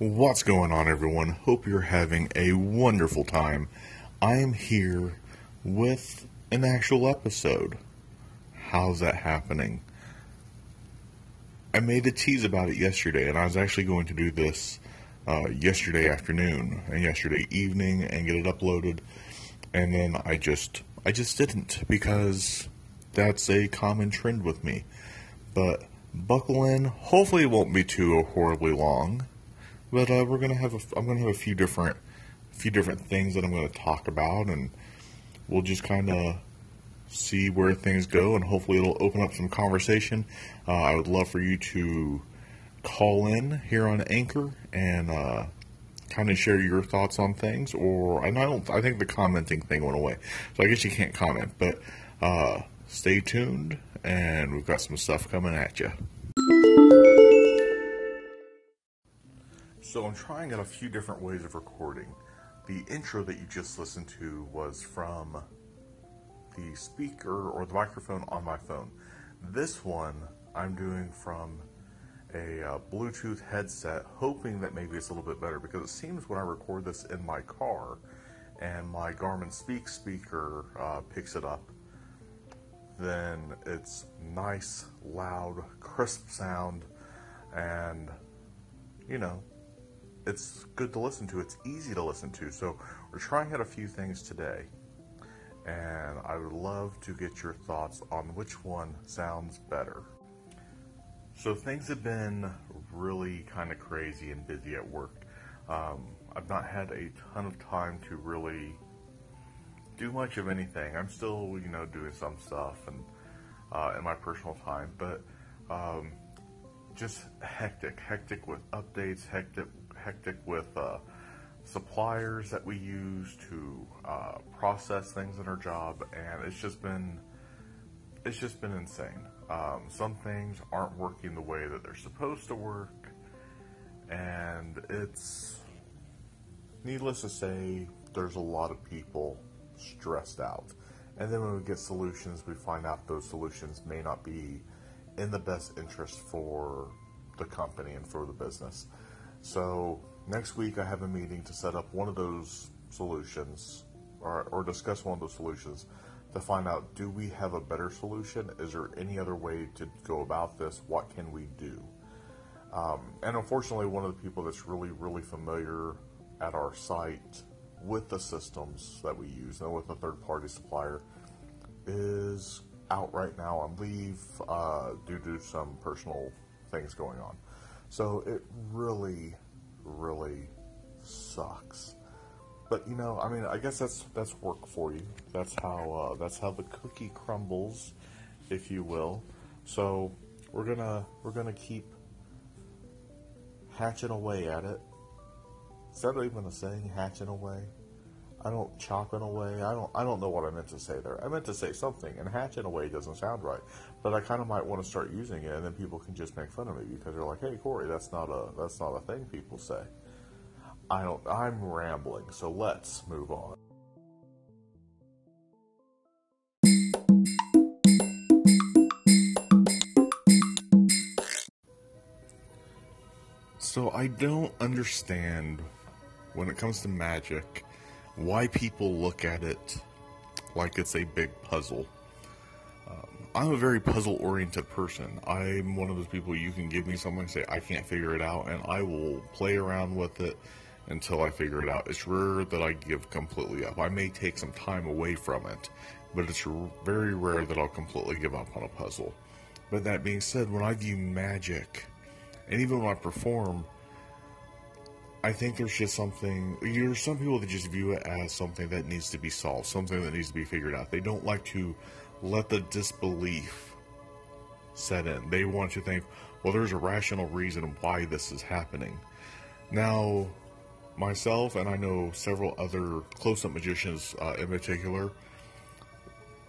What's going on, everyone? Hope you're having a wonderful time. I am here with an actual episode. How's that happening? I made a tease about it yesterday, and I was actually going to do this uh, yesterday afternoon and yesterday evening and get it uploaded, and then I just I just didn't because that's a common trend with me. But buckle in. Hopefully, it won't be too horribly long. But uh, we're gonna have a, I'm gonna have a few different few different things that I'm gonna talk about, and we'll just kind of see where things go, and hopefully it'll open up some conversation. Uh, I would love for you to call in here on Anchor and uh, kind of share your thoughts on things. Or I don't. I think the commenting thing went away, so I guess you can't comment. But uh, stay tuned, and we've got some stuff coming at you. So I'm trying out a few different ways of recording. The intro that you just listened to was from the speaker or the microphone on my phone. This one I'm doing from a uh, Bluetooth headset, hoping that maybe it's a little bit better because it seems when I record this in my car and my Garmin Speak speaker uh, picks it up, then it's nice, loud, crisp sound, and you know, it's good to listen to. It's easy to listen to. So we're trying out a few things today, and I would love to get your thoughts on which one sounds better. So things have been really kind of crazy and busy at work. Um, I've not had a ton of time to really do much of anything. I'm still, you know, doing some stuff and uh, in my personal time, but um, just hectic, hectic with updates, hectic hectic with uh, suppliers that we use to uh, process things in our job, and it's just been it's just been insane. Um, some things aren't working the way that they're supposed to work, and it's needless to say, there's a lot of people stressed out. And then when we get solutions, we find out those solutions may not be in the best interest for the company and for the business. So next week I have a meeting to set up one of those solutions or, or discuss one of those solutions to find out do we have a better solution? Is there any other way to go about this? What can we do? Um, and unfortunately, one of the people that's really, really familiar at our site with the systems that we use and with a third party supplier is out right now on leave uh, due to some personal things going on. So it really, really sucks. But you know, I mean, I guess that's that's work for you. That's how uh, that's how the cookie crumbles, if you will. So we're gonna we're gonna keep hatching away at it. Is that even a saying? Hatching away. I don't chop in a way. I don't. I don't know what I meant to say there. I meant to say something, and hatch in a way doesn't sound right. But I kind of might want to start using it, and then people can just make fun of me because they're like, "Hey, Corey, that's not a that's not a thing people say." I don't. I'm rambling, so let's move on. So I don't understand when it comes to magic why people look at it like it's a big puzzle. Um, I'm a very puzzle oriented person. I'm one of those people you can give me something and say I can't figure it out, and I will play around with it until I figure it out. It's rare that I give completely up. I may take some time away from it, but it's very rare that I'll completely give up on a puzzle. But that being said, when I view magic, and even when I perform, I think there's just something. There's some people that just view it as something that needs to be solved, something that needs to be figured out. They don't like to let the disbelief set in. They want to think, well, there's a rational reason why this is happening. Now, myself and I know several other close-up magicians uh, in particular.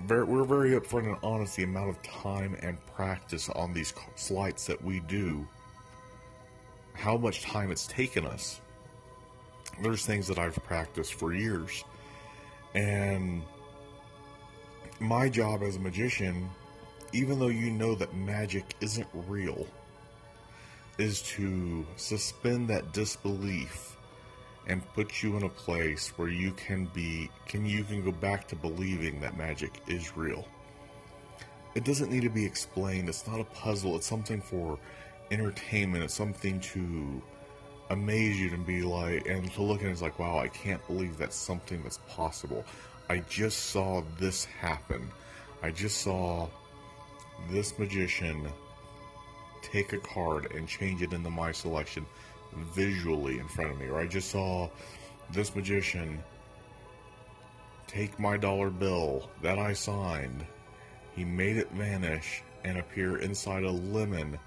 Very, we're very upfront and honest the amount of time and practice on these sleights that we do how much time it's taken us. There's things that I've practiced for years. And my job as a magician, even though you know that magic isn't real, is to suspend that disbelief and put you in a place where you can be can you can go back to believing that magic is real. It doesn't need to be explained. It's not a puzzle. It's something for entertainment. It's something to amaze you and be like and to look at it as like, wow, I can't believe that's something that's possible. I just saw this happen. I just saw this magician take a card and change it into my selection visually in front of me. Or I just saw this magician take my dollar bill that I signed, he made it vanish and appear inside a lemon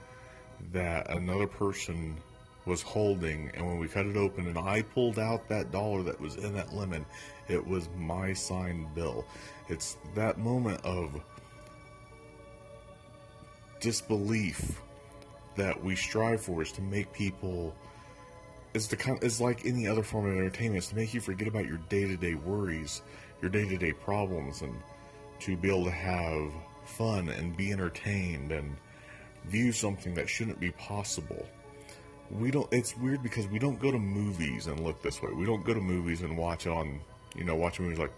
that another person was holding. And when we cut it open and I pulled out that dollar that was in that lemon, it was my signed bill. It's that moment of disbelief that we strive for is to make people is the kind is like any other form of entertainment is to make you forget about your day-to-day worries your day-to-day problems and to be able to have fun and be entertained and view something that shouldn't be possible we don't it's weird because we don't go to movies and look this way. We don't go to movies and watch on you know watch movies like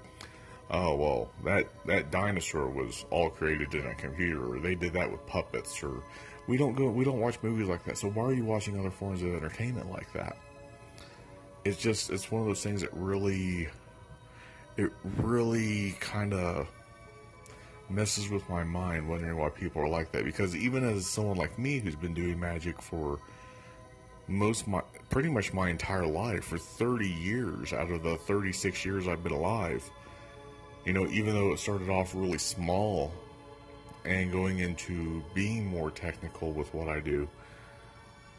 oh well that that dinosaur was all created in a computer or they did that with puppets or we don't go we don't watch movies like that. So why are you watching other forms of entertainment like that? It's just it's one of those things that really it really kind of messes with my mind wondering why people are like that. Because even as someone like me who's been doing magic for most my pretty much my entire life for 30 years out of the 36 years I've been alive. You know even though it started off really small and going into being more technical with what I do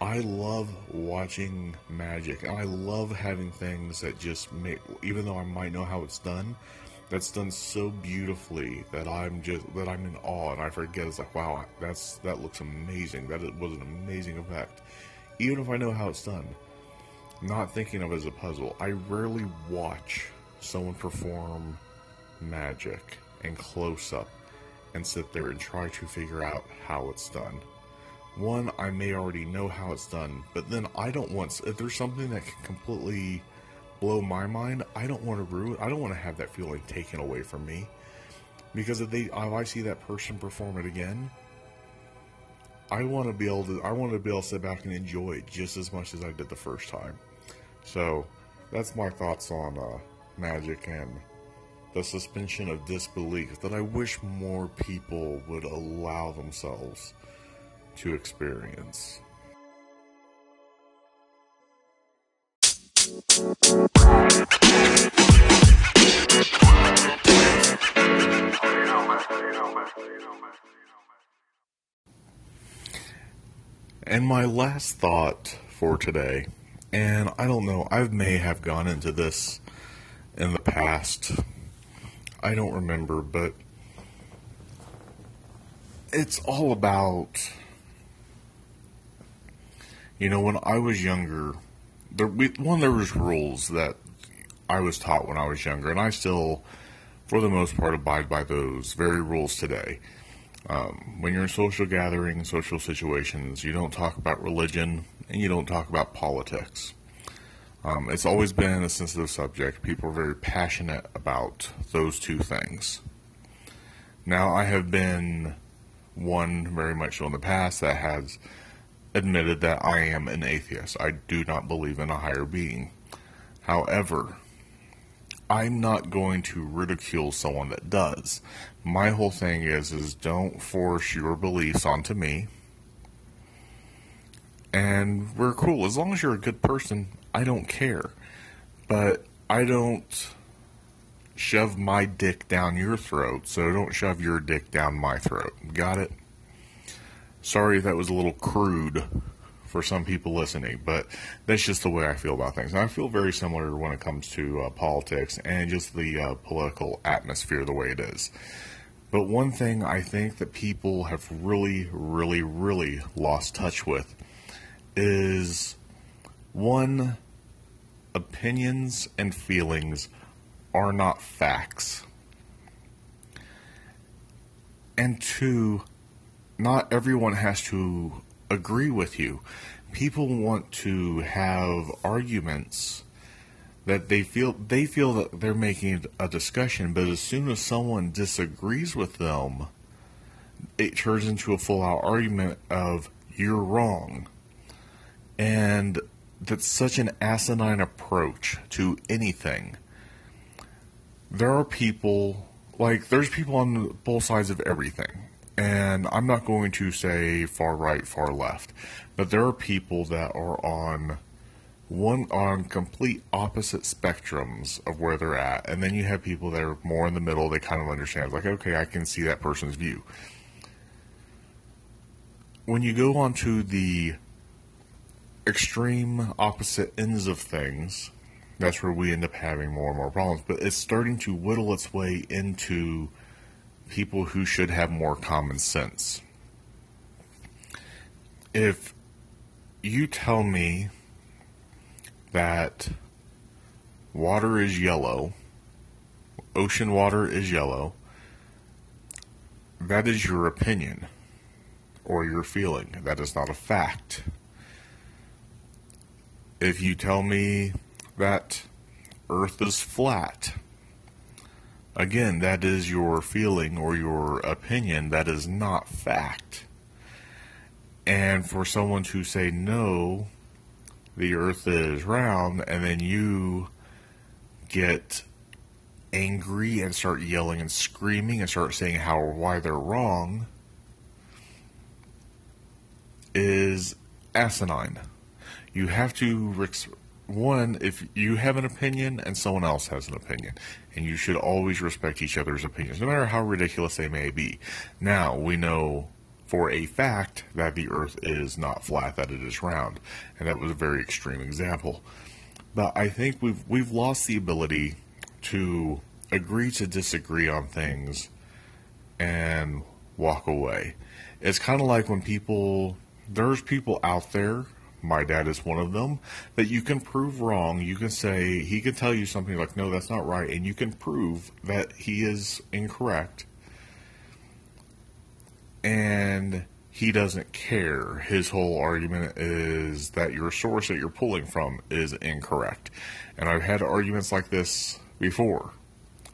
I love watching magic. And I love having things that just make even though I might know how it's done that's done so beautifully that I'm just that I'm in awe and I forget. It's like wow that's that looks amazing. That was an amazing effect even if I know how it's done not thinking of it as a puzzle I rarely watch someone perform magic and close up and sit there and try to figure out how it's done one, I may already know how it's done, but then I don't want, if there's something that can completely blow my mind, I don't want to ruin, I don't want to have that feeling taken away from me. Because if they, if I see that person perform it again, I want to be able to, I want to be able to sit back and enjoy it just as much as I did the first time. So, that's my thoughts on uh, magic and the suspension of disbelief that I wish more people would allow themselves to experience. And my last thought for today, and I don't know, I may have gone into this in the past. I don't remember, but it's all about you know, when I was younger, there we, one there was rules that I was taught when I was younger, and I still, for the most part, abide by those very rules today. Um, when you're in social gatherings, social situations, you don't talk about religion and you don't talk about politics. Um, it's always been a sensitive subject. People are very passionate about those two things. Now, I have been one very much so in the past that has admitted that I am an atheist. I do not believe in a higher being. However, I'm not going to ridicule someone that does. My whole thing is is don't force your beliefs onto me. And we're cool. As long as you're a good person, I don't care. But I don't shove my dick down your throat, so don't shove your dick down my throat. Got it? Sorry if that was a little crude for some people listening, but that's just the way I feel about things. And I feel very similar when it comes to uh, politics and just the uh, political atmosphere the way it is. But one thing I think that people have really, really, really lost touch with is one, opinions and feelings are not facts. And two, not everyone has to agree with you. people want to have arguments that they feel they feel that they're making a discussion, but as soon as someone disagrees with them, it turns into a full out argument of you're wrong. And that's such an asinine approach to anything. There are people like there's people on both sides of everything. And I'm not going to say far right, far left, but there are people that are on one on complete opposite spectrums of where they're at, and then you have people that are more in the middle. They kind of understand, like, okay, I can see that person's view. When you go onto the extreme opposite ends of things, that's where we end up having more and more problems. But it's starting to whittle its way into people who should have more common sense. If you tell me that water is yellow, ocean water is yellow, that is your opinion or your feeling. That is not a fact. If you tell me that Earth is flat, again, that is your feeling or your opinion. That is not fact. And for someone to say no, the earth is round, and then you get angry and start yelling and screaming and start saying how or why they're wrong is asinine. You have to one if you have an opinion and someone else has an opinion and you should always respect each other's opinions no matter how ridiculous they may be. Now, we know for a fact that the earth is not flat, that it is round. And that was a very extreme example. But I think we've we've lost the ability to agree to disagree on things and walk away. It's kind of like when people there's people out there my dad is one of them that you can prove wrong you can say he can tell you something like no that's not right and you can prove that he is incorrect and he doesn't care. His whole argument is that your source that you're pulling from is incorrect. And I've had arguments like this before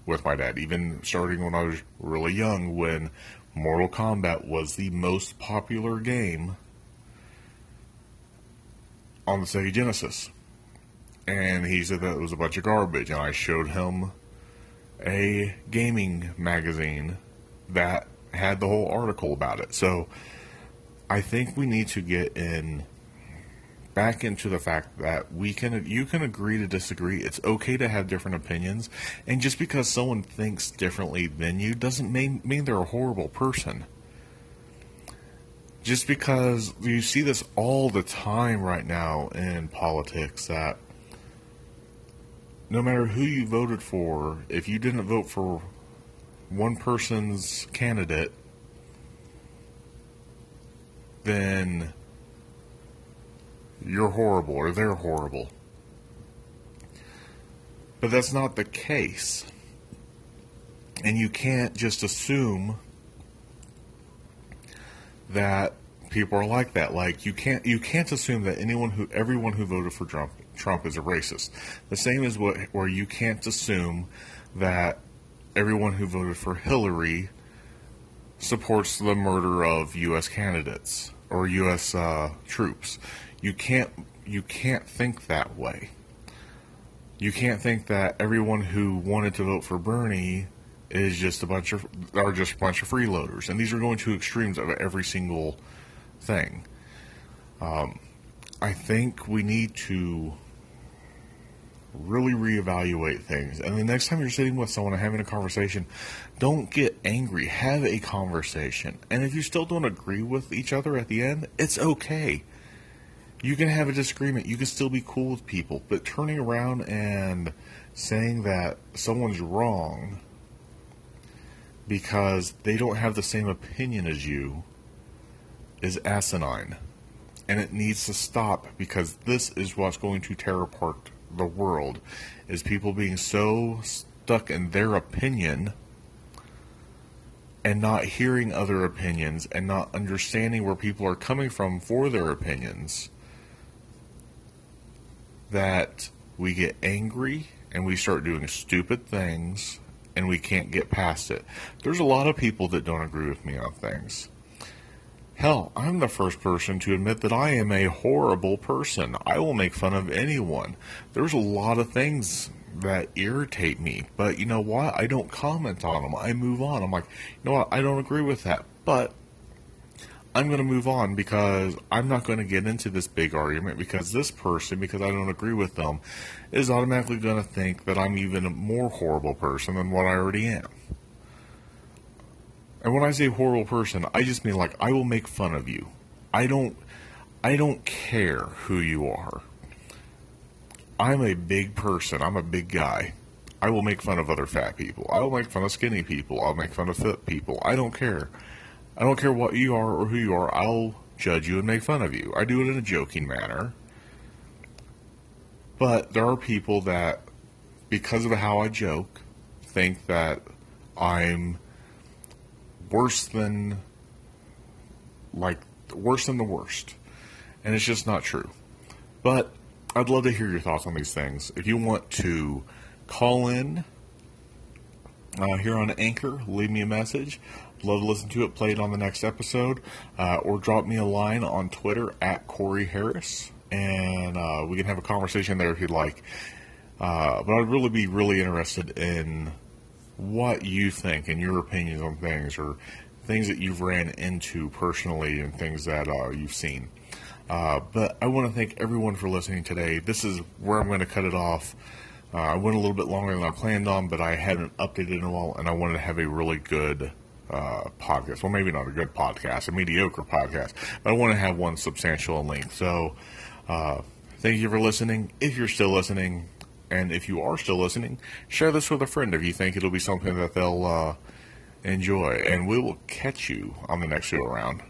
with my dad, even starting when I was really young, when Mortal Kombat was the most popular game on the Sega Genesis. And he said that it was a bunch of garbage. And I showed him a gaming magazine that had the whole article about it. So I think we need to get in back into the fact that we can you can agree to disagree. It's okay to have different opinions, and just because someone thinks differently than you doesn't mean mean they're a horrible person. Just because you see this all the time right now in politics that no matter who you voted for, if you didn't vote for one person's candidate, then you're horrible or they're horrible. But that's not the case. And you can't just assume that people are like that. Like you can't you can't assume that anyone who everyone who voted for Trump Trump is a racist. The same as what where you can't assume that everyone who voted for Hillary supports the murder of U.S. candidates or U.S. Uh, troops. You can't you can't think that way. You can't think that everyone who wanted to vote for Bernie is just a bunch of are just a bunch of freeloaders, and these are going to extremes of every single thing. Um, I think we need to really reevaluate things. And the next time you're sitting with someone and having a conversation, don't get angry. Have a conversation. And if you still don't agree with each other at the end, it's okay. You can have a disagreement. You can still be cool with people. But turning around and saying that someone's wrong because they don't have the same opinion as you is asinine. And it needs to stop because this is what's going to tear apart the world is people being so stuck in their opinion and not hearing other opinions and not understanding where people are coming from for their opinions that we get angry and we start doing stupid things and we can't get past it. There's a lot of people that don't agree with me on things. Hell, I'm the first person to admit that I am a horrible person. I will make fun of anyone. There's a lot of things that irritate me, but you know what? I don't comment on them. I move on. I'm like, you know what? I don't agree with that, but I'm going to move on because I'm not going to get into this big argument because this person, because I don't agree with them, is automatically going to think that I'm even a more horrible person than what I already am. And when I say horrible person, I just mean like I will make fun of you. I don't I don't care who you are. I'm a big person. I'm a big guy. I will make fun of other fat people. I will make fun of skinny people. I'll make fun of fit people. I don't care. I don't care what you are or who you are. I'll judge you and make fun of you. I do it in a joking manner. But there are people that, because of how I joke, think that I'm worse than, like, worse than the worst. And it's just not true. But I'd love to hear your thoughts on these things. If you want to call in uh, here on Anchor, leave me a message. Love to listen to it, play it on the next episode, uh, or drop me a line on Twitter at Corey Harris, and uh, we can have a conversation there if you'd like. Uh, but I'd really be really interested in what you think and your opinions on things, or things that you've ran into personally, and things that uh, you've seen. Uh, but I want to thank everyone for listening today. This is where I'm going to cut it off. Uh, I went a little bit longer than I planned on, but I hadn't updated in a while, and I wanted to have a really good uh, podcast. Well, maybe not a good podcast, a mediocre podcast, but I want to have one substantial in length. So, uh, thank you for listening. If you're still listening, and if you are still listening, share this with a friend if you think it'll be something that they'll uh, enjoy. And we will catch you on the next show around.